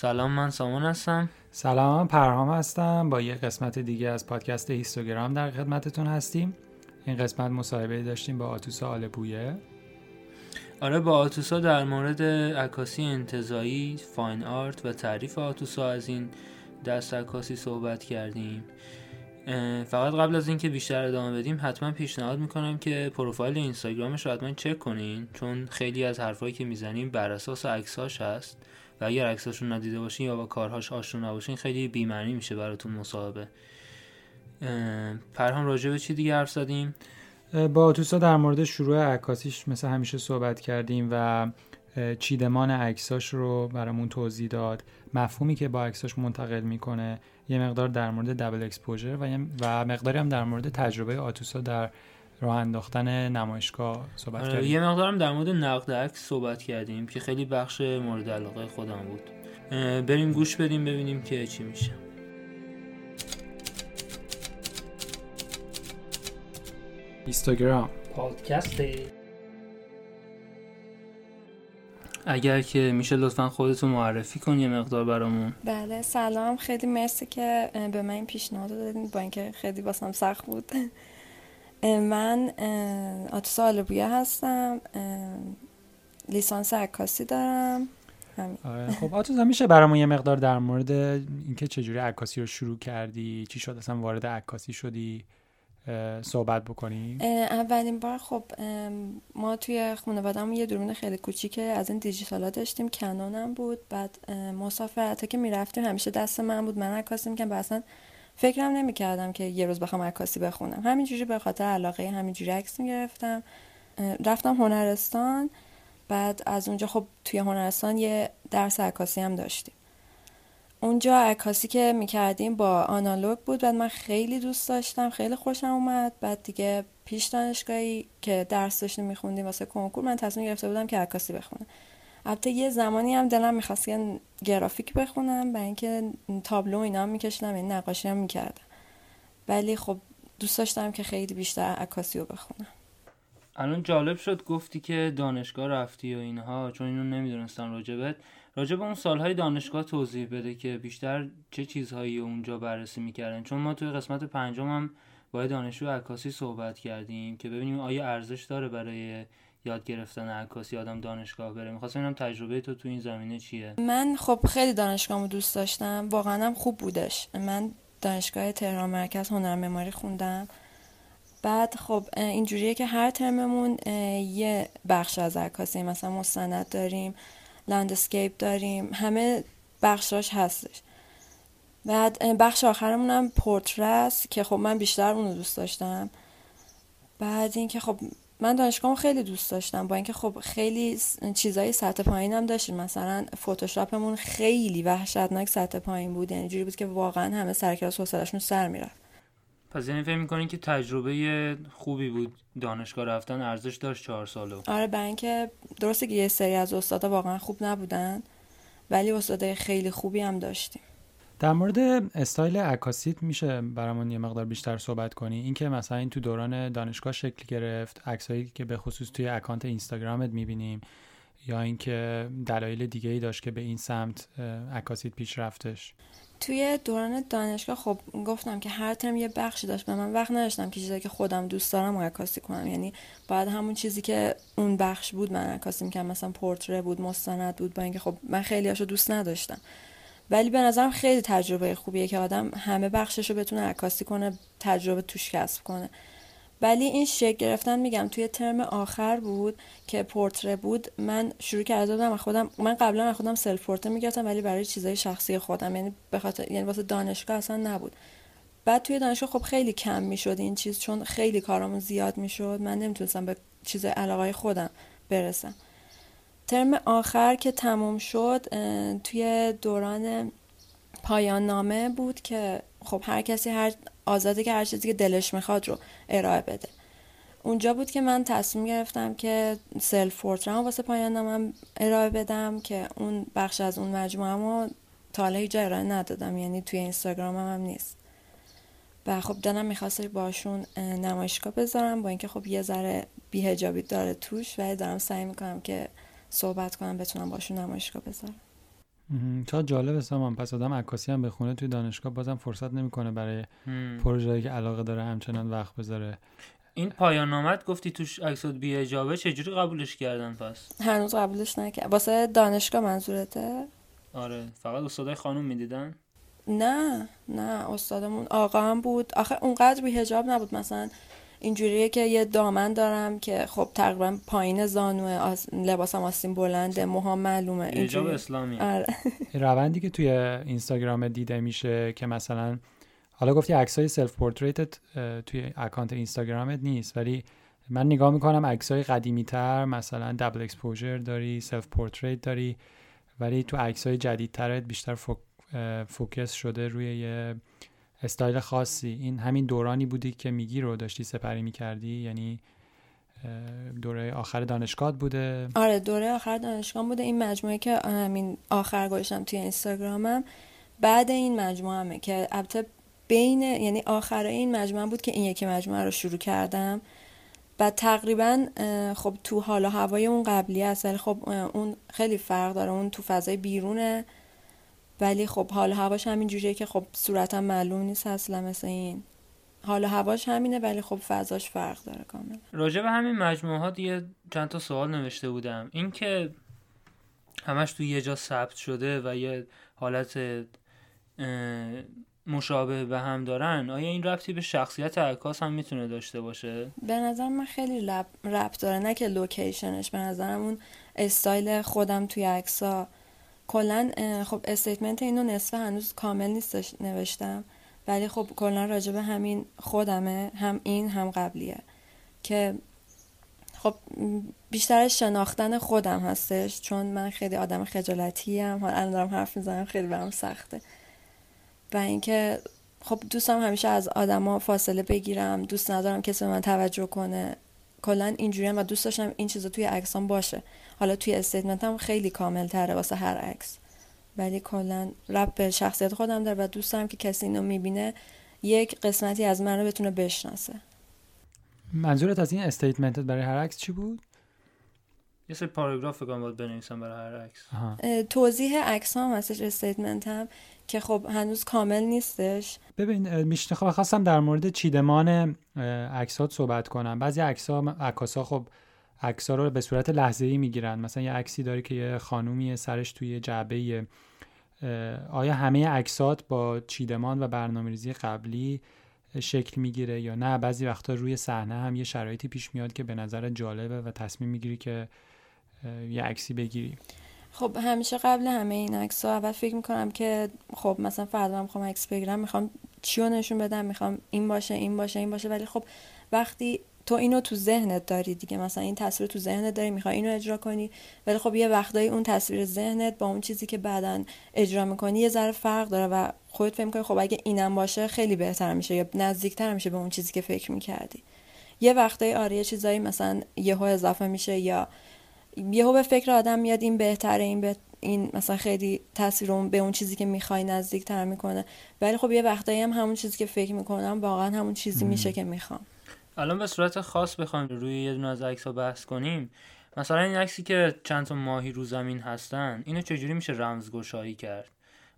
سلام من سامان هستم. سلام پرهام هستم. با یه قسمت دیگه از پادکست هیستوگرام در خدمتتون هستیم. این قسمت مصاحبه داشتیم با آتوسا آلبویه آره با آتوسا در مورد عکاسی انتظایی فاین آرت و تعریف آتوسا از این دست عکاسی صحبت کردیم. فقط قبل از اینکه بیشتر ادامه بدیم حتما پیشنهاد می‌کنم که پروفایل اینستاگرامش رو حتما چک کنین چون خیلی از حرفایی که می‌زنیم بر اساس عکساش هست. و اگر عکساشون ندیده باشین یا با کارهاش آشنا نباشین خیلی بیمعنی میشه براتون مصاحبه. پرهام راجع به چی دیگه حرف زدیم؟ با آتوسا در مورد شروع عکاسیش مثل همیشه صحبت کردیم و چیدمان عکساش رو برامون توضیح داد. مفهومی که با عکساش منتقل می‌کنه یه مقدار در مورد دبل اکسپوژر و, و مقداری هم در مورد تجربه آتوسا در راه انداختن نمایشگاه صحبت آره، کردیم. یه مقدارم در مورد نقد عکس صحبت کردیم که خیلی بخش مورد علاقه خودم بود. بریم گوش بدیم ببینیم که چی میشه. اینستاگرام. پادکست اگر که میشه لطفا خودتو معرفی کن یه مقدار برامون. بله سلام. خیلی مرسی که به من این پیشنهاد دادین با اینکه خیلی باسم سخت بود. من آتوس آلبویه هستم لیسانس عکاسی دارم. آره، خب آتوس میشه برامون یه مقدار در مورد اینکه چجوری عکاسی رو شروع کردی چی شد اصلا وارد عکاسی شدی صحبت بکنیم اولین بار خب ما توی خانوادهمون یه دوربین خیلی کوچیکه از این دیجیتال ها داشتیم کنونم بود. بعد مسافرت که می‌رفتیم همیشه دست من بود. من عکاسی می‌کنم اصلا فکرم نمی‌کردم که یه روز بخوام عکاسی بخونم. همینجوری به خاطر علاقه همینجوری عکس می‌گرفتم. رفتم هنرستان. بعد از اونجا خب توی هنرستان یه درس عکاسی هم داشتیم. اونجا عکاسی که می‌کردیم با آنالوگ بود. بعد من خیلی دوست داشتم خیلی خوشم اومد. بعد دیگه پیش دانشگاهی که درس داشتیم میخوندیم واسه کنکور من تصمیم گرفته بودم که عکاسی بخونم. البته یه زمانی هم دلم می‌خواست که گرافیک بخونم برای اینکه تابلو اینا هم میکشیدم این نقاشی هم می‌کردم. ولی خب دوست داشتم که خیلی بیشتر عکاسی رو بخونم. الان جالب شد گفتی که دانشگاه رفتی و اینها چون اینو نمی‌دونستم راجبت. راجع به اون سالهای دانشگاه توضیح بده که بیشتر چه چیزهایی اونجا بررسی می‌کردن. چون ما توی قسمت پنجم هم با دانشجو عکاسی صحبت کردیم که ببینیم آیا ارزش داره برای یاد گرفتن عکاسی آدم دانشگاه بره. می‌خواستم ببینم تجربه تو تو این زمینه چیه؟ من خب خیلی دانشگاهمو دوست داشتم. واقعا هم خوب بودش. من دانشگاه تهران مرکز هنر معماری خوندم. بعد خب اینجوریه که هر ترممون یه بخش از عکاسی مثلا مستند داریم لندسکیپ داریم همه بخشاش هستش. بعد بخش آخرمون هم پورترس که خب من بیشتر اونو دوست داشتم. بعد اینکه خب من دانشگاه خیلی دوست داشتم با اینکه خب خیلی چیزای سطح پایین هم داشتیم. مثلا فتوشاپمون خیلی وحشتناک سطح پایین بود یعنی جوری بود که واقعا همه سرکلاس حوصله‌شون سر می‌رفت. پس یعنی فکر می‌کنین که تجربه خوبی بود دانشگاه رفتن ارزش داشت چهار سالو آره برای اینکه درسته که یه سری از استادا واقعا خوب نبودن ولی استادای خیلی خوبی هم داشتیم. در مورد استایل عکاسیت میشه برامون یه مقدار بیشتر صحبت کنی. اینکه مثلا این تو دوران دانشگاه شکل گرفت عکسایی که به خصوص توی اکانت اینستاگرامت می‌بینیم یا اینکه دلایل دیگه ای داشت که به این سمت عکاسیت پیش رفتش. توی دوران دانشگاه خب گفتم که هر ترم یه بخشی داشت به من وقت نداشتم که چیزایی که خودم دوست دارم عکاسی کنم. یعنی باید همون چیزی که اون بخش بود من عکاسی می‌کردم. مثلا پورتره بود مستند بود با اینکه خب من خیلی دوست نداشتم. ولی به نظرم خیلی تجربه خوبیه که آدم همه بخشش رو بتونه عکاسی کنه تجربه توش کسب کنه. ولی این شکل گرفتن میگم توی ترم آخر بود که پورتره بود من شروع کرده بودم خودم من قبلا خودم سلف پورتره می‌گرفتم ولی برای چیزای شخصی خودم یعنی به خاطر یعنی واسه دانشگاه اصلا نبود. بعد توی دانشگاه خب خیلی کم می‌شد این چیز چون خیلی کارامون زیاد می‌شد. من نمی‌تونستم به چیز علاقه خودم برسم. ترم آخر که تموم شد توی دوران پایان نامه بود که خب هر کسی هر آزاده که هر چیزی که دلش می‌خواد رو ارائه بده. اونجا بود که من تصمیم گرفتم که سلف پورترم واسه پایان نامم ارائه بدم که اون بخش از اون مجموعه رو تا حالا هیچ ارائه ندادم یعنی توی اینستاگرام هم, نیست. و خب دلم می‌خواست باشون نمایشگاه بذارم با اینکه خب یه ذره بیهجابی داره توش و دارم سعی می‌کنم که صحبت کنم بتونم باشون نمایشگاه بذارم. چقدر جالب سامان پس آدم عکاسی هم بخونه توی دانشگاه بازم فرصت نمی‌کنه برای پروژه‌ای که علاقه داره همچنان وقت بذاره. این پایان نامت گفتی توش عکسات بی اجابه چجوری قبولش کردن پس؟ هنوز قبولش نکرد. واسه دانشگاه منظورته؟ آره. فقط استادای خانم می‌دیدن؟ نه نه. استادمون آقا هم بود. آخه اونقدر بی هجاب نبود. مثلا اینجوریه که یه دامن دارم که خب تقریبا پایین زانوه آس... لباسم آستین بلنده موهام معلومه اینجوری اسلامی آره. روندی که توی اینستاگرام دیده میشه که مثلا حالا گفتی عکسای self portrait ت توی اکانت اینستاگرامت نیست ولی من نگاه می‌کنم عکسای قدیمی تر مثلا double exposure داری self portrait داری ولی تو عکسای جدیدترت بیشتر فوک... focus شده روی یه استایل خاصی. این همین دورانی بودی که میگی رو داشتی سپری می‌کردی؟ یعنی دوره آخر دانشگاه بوده؟ آره دوره آخر دانشگاه بوده. این مجموعه که همین آخر گذاشتم توی اینستاگرامم. بعد این مجموعه همه که البته بین یعنی آخر این مجموعه بود که این یکی مجموعه رو شروع کردم. و تقریبا خب تو حال و هوای اون قبلی هست ولی خب اون خیلی فرق داره. اون تو فضای بیرونه. ولی خب حال هواش همین جوریه که خب صورتم معلوم نیست اصلا مثل این. حال هواش همینه ولی خب فضاش فرق داره کامل راجع به همین مجموعه ها دیگه چند تا سوال نوشته بودم. اینکه همش تو یه جا ثبت شده و یه حالت مشابه به هم دارن آیا این ربطی به شخصیت عکاس هم می‌تونه داشته باشه؟ به نظر من خیلی ربط داره نه که لوکیشنش به نظرم اون استایل خودم توی عکسا کلا خب statement اینو نصفه هنوز کامل نیستش نوشتم. ولی خب کلا راجبه همین خودمه هم این هم قبلیه. که خب بیشتر شناختن خودم هستش چون من خیلی آدم خجالتی ام حالا الان دارم حرف می‌زنم خیلی برام سخته. و اینکه خب دوستم همیشه از آدما فاصله بگیرم دوست ندارم کسی به من توجه کنه. کلا اینجوری و دوست داشتم این چیزا توی عکسام باشه. حالا توی استیتمنت هم خیلی کامل تره واسه هر عکس. ولی کلا ربط به شخصیت خودم داره و دوست دارم که کسی اینو می‌بینه یک قسمتی از من رو بتونه بشناسه. منظورت از این statement ت برای هر عکس چی بود؟ یه سری پاراگراف فکر باید بنویسم برای هر عکس. توضیح عکس هم هستش statement هم که خب هنوز کامل نیستش. ببین می‌خوا... می‌خواستم در مورد چیدمان عکسات صحبت کنم. بعضی عکسا عکاسا خب عکسا رو به صورت لحظه ای می‌گیرن. مثلا یه عکسی داری که یه خانومی سرش توی جعبه آیا همه عکسات با چیدمان و برنامه‌ریزی قبلی شکل می‌گیره یا نه؟ بعضی وقتا روی صحنه هم یه شرایطی پیش میاد که به نظر جالبه و تصمیم می‌گیری که یه عکسی بگیری. خب همیشه قبل همه این عکس ها اول فکر می‌کنم که خب مثلا فردا می‌خوام عکس بگیرم می‌خوام چی رو نشون بدم می‌خوام این باشه این باشه این باشه. ولی خب وقتی تو اینو تو ذهنت داری دیگه. مثلا این تصویر تو ذهنت داری می‌خوای اینو اجرا کنی ولی خب یه وقتایی اون تصویر ذهنت با اون چیزی که بعدا اجرا می‌کنی یه ذره فرق داره و خودت فکر می‌کنی خب اگه اینم باشه خیلی بهتر میشه یا نزدیکتر میشه به اون چیزی که فکر می‌کردی. یه وقتایی آره یه چیزایی مثلا یهو اضافه میشه یا یهو به فکر آدم میاد این بهتره این به این مثلا خیلی تاثیر اون به اون چیزی که می‌خوای نزدیک تر می‌کنه. ولی خب یه وقتایی هم همون چیزی که فکر می‌کنم واقعا همون چیزی میشه که می‌خوام. الان به صورت خاص بخوایم روی یه دونه از عکس بحث کنیم. مثلا این عکسی که چند تا ماهی رو زمین هستن اینو چجوری میشه رمزگشایی کرد؟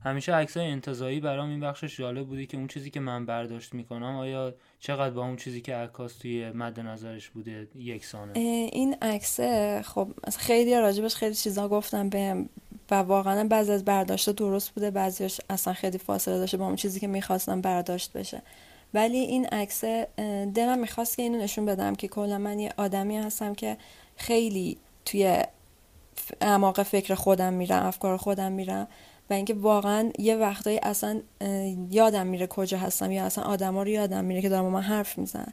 همیشه عکسای انتظایی برام این بخشش جالب بودی که اون چیزی که من برداشت می‌کنم آیا چقدر با اون چیزی که عکاس توی مد نظرش بوده یکسانه؟ این عکس خب خیلی راجبش خیلی چیزا گفتم به و واقعا بعضی از برداشت درست بوده بعضیش اصلا خیلی فاصله داشته با اون چیزی که می‌خواستم برداشت بشه. ولی این عکس دلم می‌خواست که اینو نشون بدم که کلا من یه آدمی هستم که خیلی توی اعماق فکر خودم میرم افکار خودم میرم و اینکه واقعا یه وقتایی اصلا یادم میره کجا هستم یا اصلا آدما رو یادم میره که دارم من حرف می‌زنن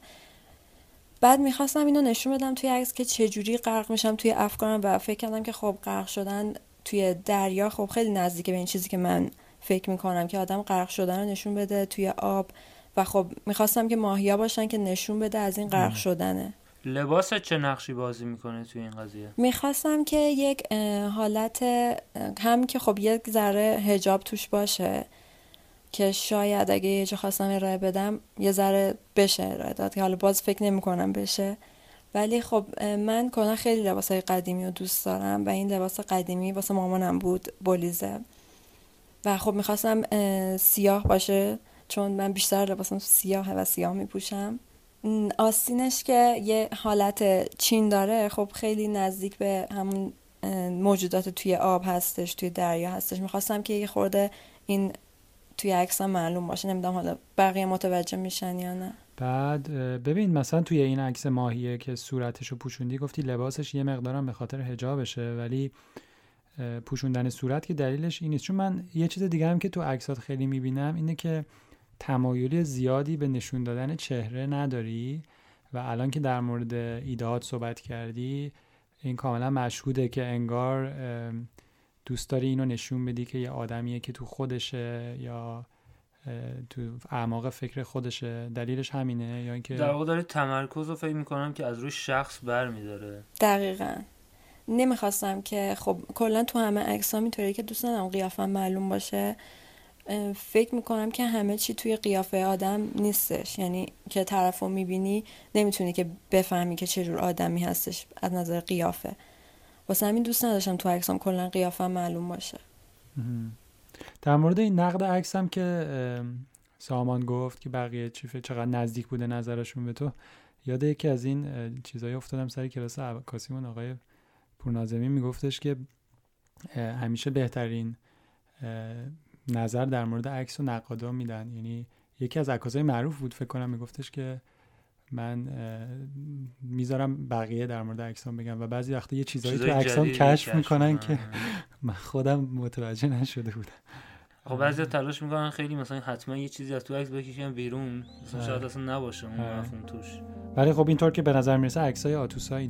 بعد می‌خواستم اینو نشون بدم توی عکس که چجوری غرق میشم توی افکارم و فکر کردم که خب غرق شدن توی دریا خب خیلی نزدیکه به این چیزی که من فکر می‌کنم که آدم غرق شدن رو نشون بده توی آب و خب می‌خواستم که ماهیا باشن که نشون بده از این غرق شدنه. لباس چه نقشی بازی می‌کنه توی این قضیه؟ می‌خواستم که یک حالت هم که خب یک ذره هجاب توش باشه که شاید اگه یه جا خواستم ارائه بدم یه ذره بشه ارائه داد که حالا باز فکر نمی کنم بشه. ولی خب من کلا خیلی لباس های قدیمی رو دوست دارم و این لباس قدیمی واسه مامانم بود بولیزه و خب می‌خواستم سیاه باشه. چون من بیشتر لباسم سیاهه و سیاه میپوشم. آستینش که یه حالت چین داره خب خیلی نزدیک به همون موجودات توی آب هستش توی دریا هستش. می‌خواستم که یه خورده این توی عکس معلوم باشه. نمی‌دونم حالا بقیه متوجه میشن یا نه. بعد ببین مثلا توی این عکس ماهیه که صورتش رو پوشوندی گفتی لباسش یه مقدارم به خاطر هجابشه ولی پوشوندن صورت که دلیلش این نیست. چون من یه چیز دیگه هم که تو عکسات خیلی می‌بینم اینه که تمایلی زیادی به نشون دادن چهره نداری؟ و الان که در مورد ایدهات صحبت کردی این کاملا مشهوده که انگار دوست داری اینو نشون بدی که یه آدمیه که تو خودشه یا تو اعماق فکر خودشه. دلیلش همینه؟ یا اینکه در واقع داره تمرکز رو فکر می‌کنم که از روی شخص برمیداره. دقیقا. نمی‌خواستم که خب کلا تو همه عکس ها میطوری که دوست ندارم قیافم معلوم باشه. فکر می‌کنم که همه چی توی قیافه آدم نیستش. یعنی که طرف رو می‌بینی نمی‌تونی که بفهمی که چجور آدمی هستش از نظر قیافه. واسه همین دوست نداشتم تو عکسام کلا قیافه معلوم باشه. در مورد این نقد عکسم که سامان گفت که بقیه چیفه چقدر نزدیک بوده نظرشون به تو یاد یکی از این چیزایی افتادم سر کلاس عکاسیمون آقای پورنازمی میگفتش که همیشه بهترین نظر در مورد عکس و نقادا میدن. یعنی یکی از عکاسای معروف بود فکر کنم میگفتش که من می‌ذارم بقیه در مورد عکسام بگم و بعضی وقتا یه چیزایی تو عکسام کشف می‌کنن که من خودم متوجه نشده بودم. خب بعضی تلاش می‌کنن خیلی مثلا حتما یه چیزی از تو عکس بکشن بیرون. مثلا شاید اصلا نباشه اون مفهوم توش. ولی خب اینطور که به نظر می‌رسه عکسای آتوسا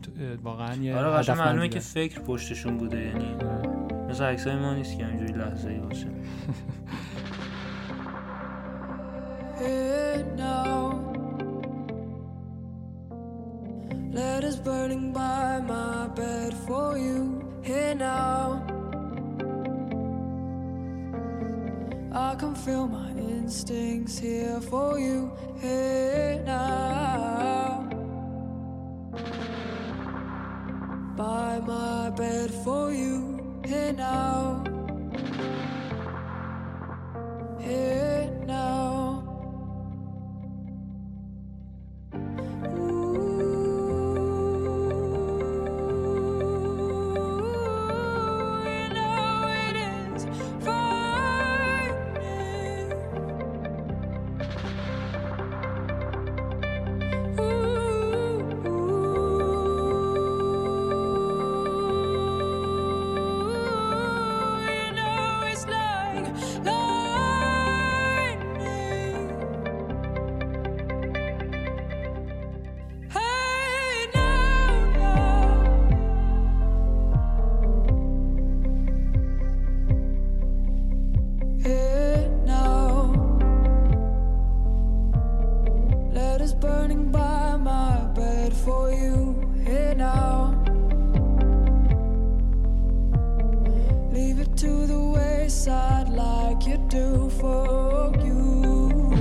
واقعا یه آره معلومه که فکر پشتشون بوده یعنی مثل عکسای ما نیست که همینجوری لحظه ای باشه Letters burning by my bed for you here now. I can feel my instincts here for you here now. By my bed for you here now. is burning by my bed for you here now. Leave it to the wayside like you do for you.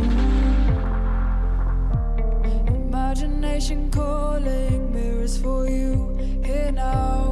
Imagination calling mirrors for you here now.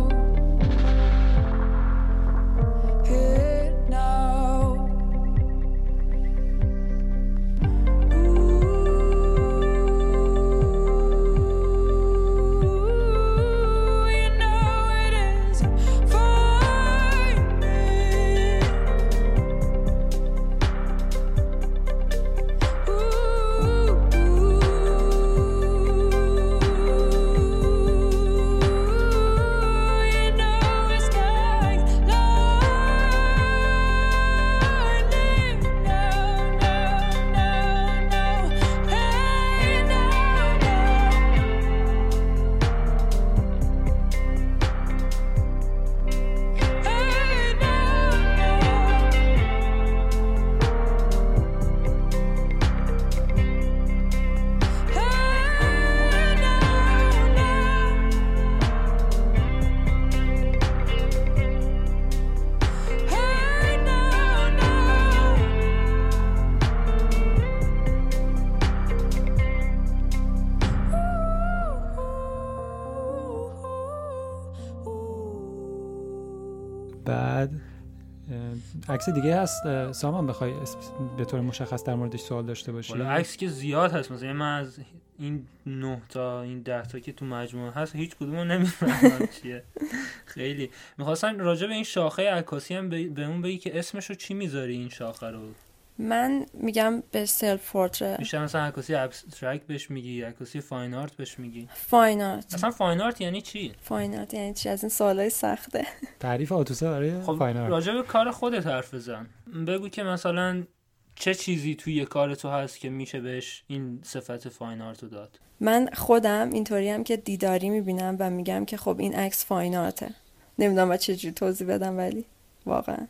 عکس دیگه هست سامان بخوای به طور مشخص در موردش سوال داشته باشی؟ عکس که زیاد هست مثلا من از این نه تا این ده تا که تو مجموعه هست هیچ کدوم رو نمی‌فهمم چیه. خیلی. می‌خواستم راجع به این شاخه عکاسی هم به اون بگی که اسمش رو چی می‌ذاری این شاخه رو؟ من میگم به self پورتره. میشه مثلا عکاسی abstract بهش میگی عکاسی fine art بهش میگی. fine art اصلا fine art یعنی چی؟ fine art یعنی چی؟ از این سوالای سخته. تعریف آتوسا داره خب فاین آرت راجع به کار خودت حرف بزن. بگو که مثلا چه چیزی توی کار تو هست که میشه بهش این صفت فاین آرت رو داد؟ من خودم اینطوری هم که دیداری می‌بینم و میگم که خب این عکس فاین آرته نمی‌دونم با چه توضیح بدم ولی واقعا.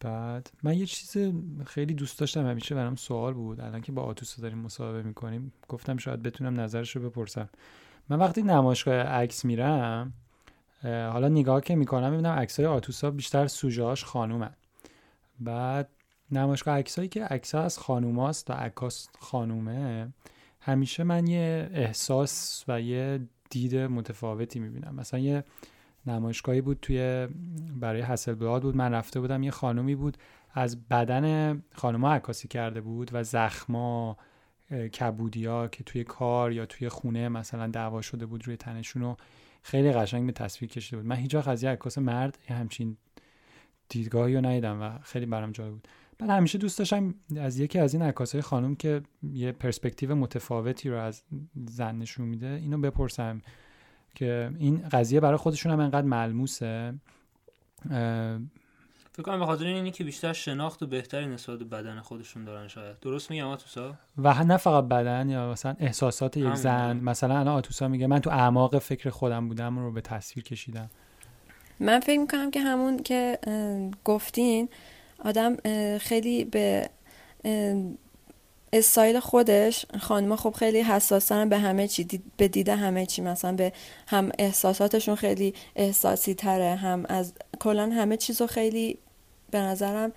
بعد من یه چیز خیلی دوست داشتم همیشه برام سوال بود. الان که با آتوسا داریم مصاحبه می‌کنیم گفتم شاید بتونم نظرش رو بپرسم. من وقتی نمایشگاه عکس میرم حالا نگاه که می‌کنم می‌بینم عکسای آتوسا بیشتر سوژه‌هاش خانومن. بعد نمایشگاه عکسایی که عکس از خانوماست و عکاس خانومه همیشه من یه احساس و یه دید متفاوتی می‌بینم. مثلا یه نمایشگاهی بود توی برای حسل بلاد بود. من رفته بودم یه خانومی بود. از بدن خانوما عکاسی کرده بود و زخما کبودیا که توی کار یا توی خونه مثلا دعوا شده بود روی تنشون رو خیلی قشنگ به تصویر کشیده بود. من هیچ وقت از یه عکاس مرد همچین دیدگاهی رو ندیدم و خیلی برام جالب بود. من همیشه دوست داشتم از یکی از این عکاسای خانم که یه پرسپکتیو متفاوتی رو از زن نشون میده اینو بپرسم. که این قضیه برای خودشون هم انقدر ملموسه. فکر کنم به خاطر اینی که بیشتر شناخت و بهتری نسبت به بدن خودشون دارن شاید. درست میگم آتوسا؟ و نه فقط بدن یا مثلا احساسات یک زن. مثلا الان آتوسا میگه من تو اعماق فکر خودم بودم رو به تصویر کشیدم. من فکر می‌کنم که همون که گفتین آدم خیلی به استایل خودش خانمها خب خیلی حساسن به همه چی به دیده همه چی مثلا به هم احساساتشون خیلی احساسی تره هم از کلا همه چیزو خیلی به نظرم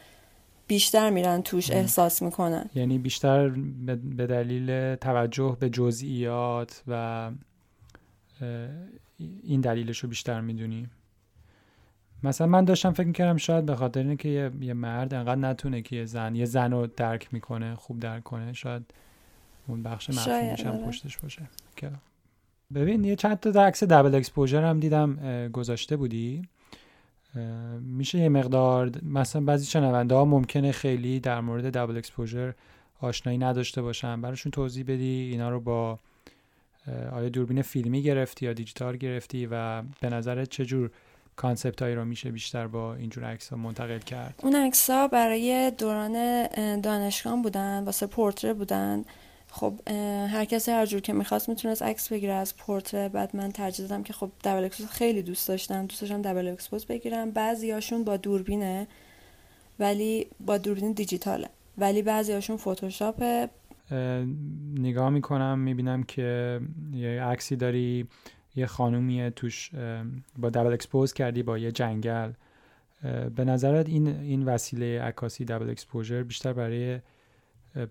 بیشتر میرن توش احساس می‌کنن. یعنی بیشتر به دلیل توجه به جزئیات و این دلیلش رو بیشتر می‌دونیم مثلا من داشتم فکر می‌کردم شاید به خاطر اینکه یه،, یه مرد انقدر نتونه که یه زن یه زن رو درک می‌کنه خوب درک کنه شاید اون بخش مفهومش هم آره. پشتش باشه. که ببین یه چند تا عکس دبل اکسپوژر هم دیدم گذاشته بودی؟ میشه یه مقدار مثلا بعضی شنونده ها ممکنه خیلی در مورد double exposure آشنایی نداشته باشن. براشون توضیح بدی اینا رو با آیا دوربین فیلمی گرفتی یا دیجیتال گرفتی و به نظرت چجور concept هایی رو میشه بیشتر با اینجور عکس ها منتقل کرد؟ اون عکس ها برای دوران دانشگاه بودن واسه پورتره بودن. خب هر کسی هر جور که می‌خواست می‌تونست عکس بگیره از پورتره. بعد من ترجیح دادم که خب double expose خیلی دوست داشتم. دوست داشتم double expose بگیرم. بعضیاشون با دوربینه ولی با دوربین دیجیتاله. ولی بعضیاشون فتوشاپه. نگاه می‌کنم می‌بینم که یه عکسی داری یه خانومیه توش با double expose کردی با یه جنگل. به نظرت این این وسیله عکاسی double exposure بیشتر برای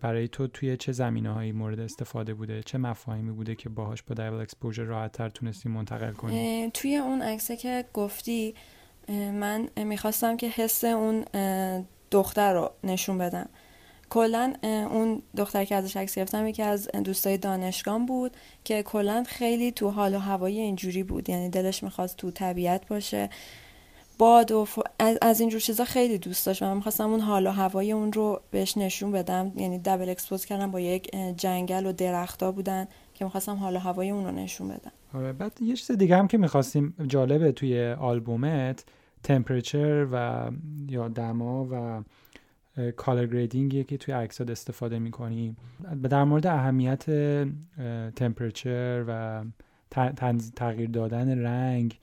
برای تو توی چه زمینه هایی مورد استفاده بوده؟ چه مفاهیمی بوده که باهاش با double exposure راحت تر تونستی منتقل کنی؟ توی اون عکسه که گفتی من می‌خواستم که حس اون دختر رو نشون بدم. کلا اون دختر که ازش عکس گرفتم یکی از دوستای دانشگاه بود که کلا خیلی تو حال و هوای اینجوری بود. یعنی دلش می‌خواست تو طبیعت باشه. باد و از اینجور چیزا خیلی دوست داشت و من می‌خواستم اون حال و هوای اون رو بهش نشون بدم. یعنی دبل اکسپوز کردم با یک جنگل و درختا بودن که می‌خواستم حال و هوای اون رو نشون بدم. آره بعد یه چیز دیگه هم که می‌خواستیم جالبه توی آلبومت تمپریچر و یا دما و کالر گریدینگی که توی عکسات استفاده می‌کنیم در مورد اهمیت تمپرچر و تغییر دادن رنگ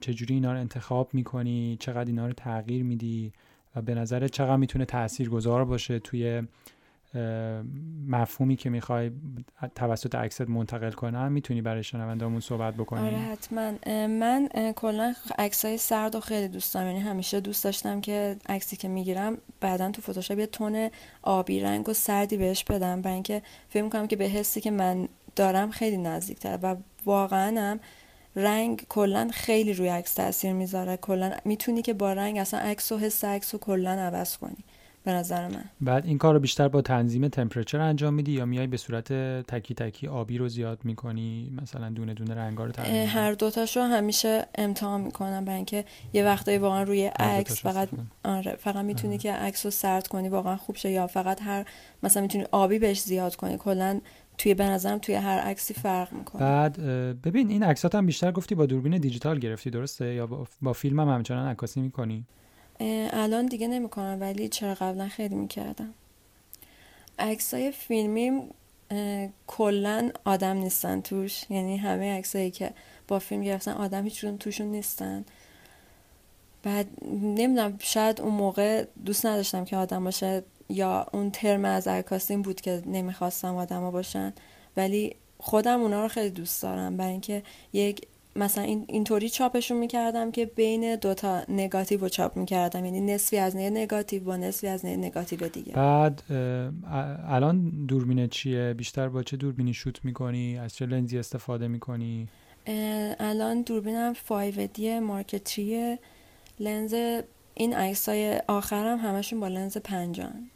چجوری اینا رو انتخاب می‌کنی چقدر اینا رو تغییر میدی و به نظر چقدر می‌تونه تأثیر گذار باشه توی مفهومی که می‌خوای توسط عکست منتقل کنم می‌تونی برای شنوندهامون صحبت بکنی؟ آره حتما. من کلا عکسای سرد و خیلی دوست دارم. یعنی همیشه دوست داشتم که عکسی که می‌گیرم بعدا تو فتوشاپ یه تون آبی رنگ و سردی بهش بدم برای اینکه فکر کنم که به حسی که من دارم خیلی نزدیکتر و واقعا هم رنگ کلا خیلی روی عکس تاثیر می‌ذاره. کلا می‌تونی که با رنگ اصلا عکس و حس عکس رو کلا عوض کنی. به نظر من. بعد این کار رو بیشتر با تنظیم تمپرچر انجام میدی یا میای به صورت تکی تکی آبی رو زیاد می‌کنی؟ مثلا دونه دونه رنگا رو تغییر هر دوتاشو همیشه امتحان می‌کنم برای اینکه یه وقتایی واقعا روی عکس فقط آره فقط می‌تونی که عکس رو سرد کنی واقعا خوب شه. یا فقط هر مثلا می‌تونی آبی بهش زیاد کنی. کلا توی به نظرم توی هر عکسی فرق می‌کنه. بعد ببین این عکسات هم بیشتر گفتی با دوربین دیجیتال گرفتی درسته؟ یا با, با فیلم هم همچنان عکاسی می‌کنی؟ الان دیگه نمی‌کنم ولی چرا قبلا خیلی می‌کردم. عکسای فیلمی کلا آدم نیستن توش. یعنی همه عکسایی که با فیلم گرفتن آدم هیچ توشون نیستن. بعد نمی‌دونم شاید اون موقع دوست نداشتم که آدم باشه یا اون ترم از عکاسی بود که نمی‌خواستم آدما باشن. ولی خودم اونا رو خیلی دوست دارم. برای اینکه یک مثلا این اینطوری چاپشون می‌کردم که بین دوتا نگاتیو رو چاپ می‌کردم. یعنی نصفی از نه نگاتیو با نصفی از نه نگاتیو دیگه. بعد الان دوربین چیه؟ بیشتر با چه دوربینی شوت می‌کنی؟ از چه لنزی استفاده می‌کنی؟ الان دوربینم 5 دی مارک لنز این عکسای آخرم همشون با لنز پنجان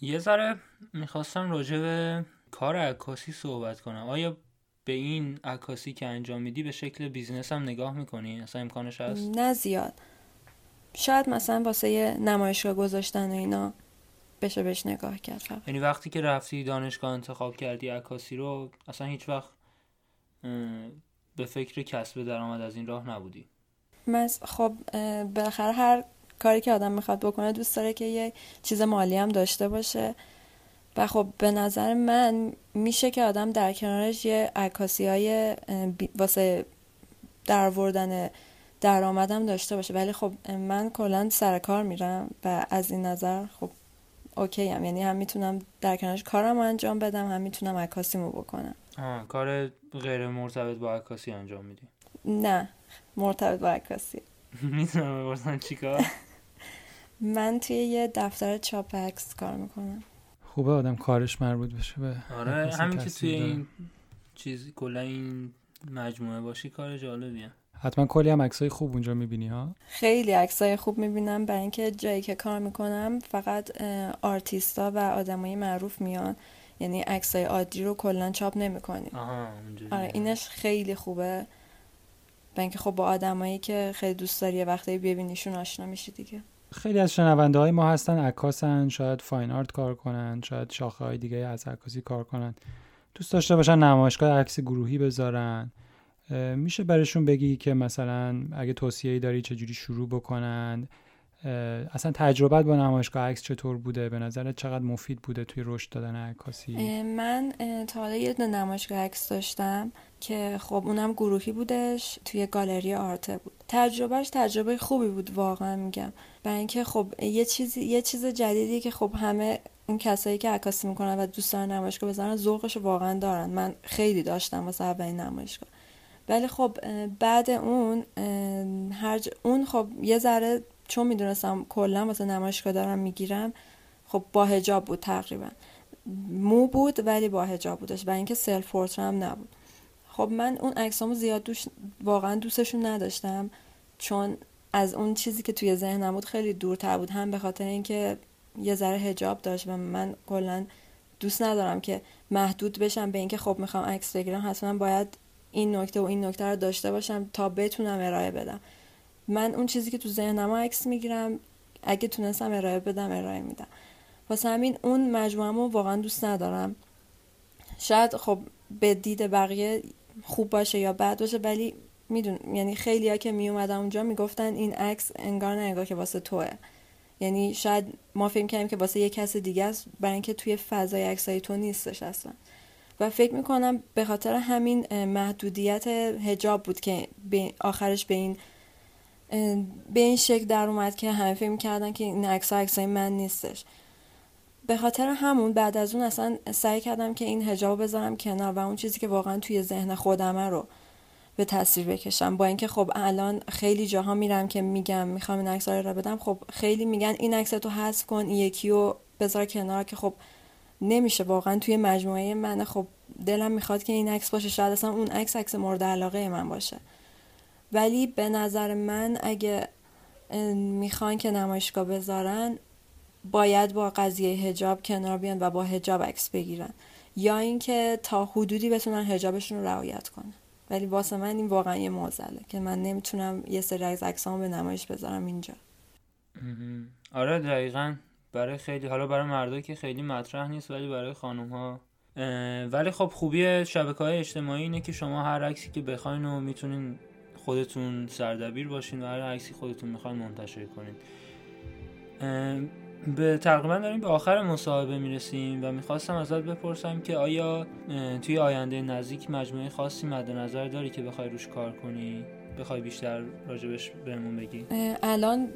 یه ذره می‌خواستم راجع به کار عکاسی صحبت کنم. آیا به این عکاسی که انجام میدی به شکل بیزینس هم نگاه می‌کنی؟ اصلا امکانش هست؟ نه زیاد. شاید مثلا واسه نمایشگاه گذاشتن و اینا بشه بهش نگاه کرد یعنی وقتی که رفتی دانشگاه انتخاب کردی عکاسی رو اصلا هیچ وقت به فکر کسب درآمد از این راه نبودی. من خب بالاخره هر کاری که آدم می‌خواد بکنه دوست داره که یه چیز مالی هم داشته باشه. و خب به نظر من میشه که آدم در کنارش یه عکاسی های واسه در درآمدم داشته باشه. ولی خب من کلا سر کار میرم و از این نظر خب اوکی هم یعنی هم می‌تونم در کنارش کارم انجام بدم هم می‌تونم عکاسیمو بکنم. آه کار غیر مرتبط با عکاسی انجام میدی؟ نه مرتبط با عکاسی. می‌تونم بپرسم چیکار من توی یه دفتر چاپ عکس کار می‌کنم. خوبه آدم کارش مربوط بشه به آره همین که توی این چیزی کلا این مجموعه باشی کار جالبیه. حتما کلی هم عکسای خوب اونجا می‌بینی ها؟ خیلی عکسای خوب می‌بینم. برای اینکه جایی که کار می‌کنم فقط آرتیستا و آدمای معروف میان. یعنی عکسای عادی رو کلا چاپ نمی‌کنیم آره اینش خیلی خوبه. برای اینکه خب با آدمایی که خیلی دوست داری وقتی ببینیشون آشنا میشی دیگه. خیلی از شنونده های ما هستن عکاسن شاید فاین آرت کار کنن شاید شاخه های دیگه از عکاسی کار کنن. دوست داشته باشن نمایشگاه عکس گروهی بذارن. میشه برشون بگی که مثلا اگه توصیه داری چجوری شروع بکنن؟ اصلا تجربت با نمایشگاه عکس چطور بوده؟ به نظرت چقدر مفید بوده توی رشد دادن عکاسی؟ من تا حالا یه نمایشگاه عکس داشتم. که خب اونم گروهی بودش توی گالری آرته بود. تجربهش تجربه خوبی بود واقعا میگم. برای اینکه خب یه چیزی یه چیز جدیدی که خب همه اون کسایی که عکاسی می‌کنن و دوست دارن نمایشگاه بزنن ذوقش واقعا دارن. من خیلی داشتم واسه اولین نمایشگاه. ولی خب بعد اون هر اون خب یه ذره چون می‌دونستم کلا واسه نمایشگاه دارم می‌گیرم خب با هجاب بود تقریبا. مو بود ولی با هجاب بودش. و اینکه سلف هم نبود. خب من اون عکسامو زیاد دوش واقعا دوستشون نداشتم. چون از اون چیزی که توی ذهنم بود خیلی دورتر بود. هم به خاطر اینکه یه ذره هجاب داشت و من کلا دوست ندارم که محدود بشم به اینکه خب می‌خوام عکس بگیرم. حتما باید این نکته و این نکته رو داشته باشم تا بتونم ارائه بدم. من اون چیزی که تو ذهنم عکس می‌گیرم اگه تونستم ارائه بدم ارائه میدم. واسه همین اون مجموعه واقعا دوست ندارم. شاید خب به دید بقیه خوب باشه یا بد باشه ولی میدون یعنی خیلی ها که می اومدن اونجا می‌گفتن این عکس انگار نه انگار که واسه توه. یعنی شاید ما فکر کردیم که واسه یه کس دیگه است برای اینکه توی فضای عکسای تو نیستش اصلا. و فکر می‌کنم به خاطر همین محدودیت هجاب بود که آخرش به این به این شکل در اومد که همه فکر می‌کردن که این عکس عکسای من نیستش. به خاطر همون بعد از اون اصلا سعی کردم که این هجاب بذارم کنار و اون چیزی که واقعا توی ذهن خودمه رو به تصویر بکشم. با اینکه خب الان خیلی جاها میرم که میگم می‌خوام این عکس رو بدم خب خیلی میگن این عکس تو حذف کن این یکی رو بذار کنار که خب نمیشه واقعا توی مجموعه من. خب دلم می‌خواد که این عکس باشه شاید اصلا اون عکس عکس مورد علاقه من باشه. ولی به نظر من اگه می‌خوان که نمایشگاه بذارن باید با قضیه هجاب کنار بیان و با هجاب عکس بگیرن. یا اینکه تا حدودی بتونن هجابشون رو رعایت کنن. ولی واسه من این واقعا یه موزله که من نمی‌تونم یه سری از عکسامو به نمایش بذارم اینجا. آره دقیقا. برای خیلی حالا برای مردا که خیلی مطرح نیست ولی برای خانم ها ولی خب خوبی شبکه های اجتماعی اینه که شما هر عکسی که بخواین و می‌تونین خودتون سردبیر باشین و هر عکسی خودتون می‌خواین منتشر کنین. به تقریبا داریم به آخر مصاحبه می‌رسیم و می‌خواستم ازت بپرسم که آیا توی آینده نزدیک مجموعه خاصی مد نظر داری که بخوای روش کار کنی؟ بخوای بیشتر راجبش بهمون بگی؟ الان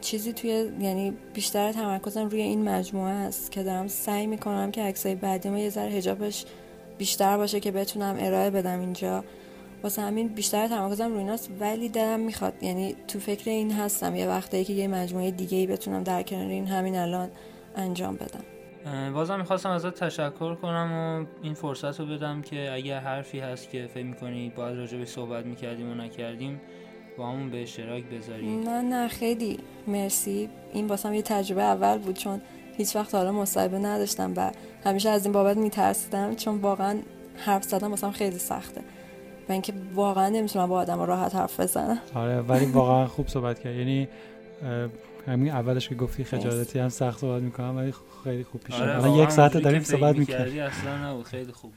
چیزی توی یعنی بیشتر تمرکزم روی این مجموعه است که دارم سعی می‌کنم که عکسای بعدی ما یه ذره حجابش بیشتر باشه که بتونم ارائه بدم اینجا. واسه همین بیشتر تمرکزم روی ایناست ولی دلم می‌خواد یعنی تو فکر این هستم یه وقتی که یه مجموعه دیگه ای بتونم در کنار این همین الان انجام بدم. بازم می‌خواستم ازت تشکر کنم و این فرصت رو بدم که اگر حرفی هست که فکر می‌کنی باید راجع به صحبت می‌کردیم و نکردیم با همون به اشتراک بذاری. نه نه خیلی. مرسی. این واسم یه تجربه اول بود چون هیچ وقت حالا مصاحبه نداشتم و همیشه از این بابت میترسیدم چون واقعا حرف زدم واسم خیلی سخته. و اینکه واقعا نمی‌تونم با آدم راحت حرف بزنم. آره ولی واقعا خوب صحبت کرد. یعنی همین اولش که گفتی خجالتی هم سخت صحبت می‌کنم ولی خیلی خوب پیش آره یک ساعت داریم صحبت می‌کنیم. اصلا نبود. خیلی خوب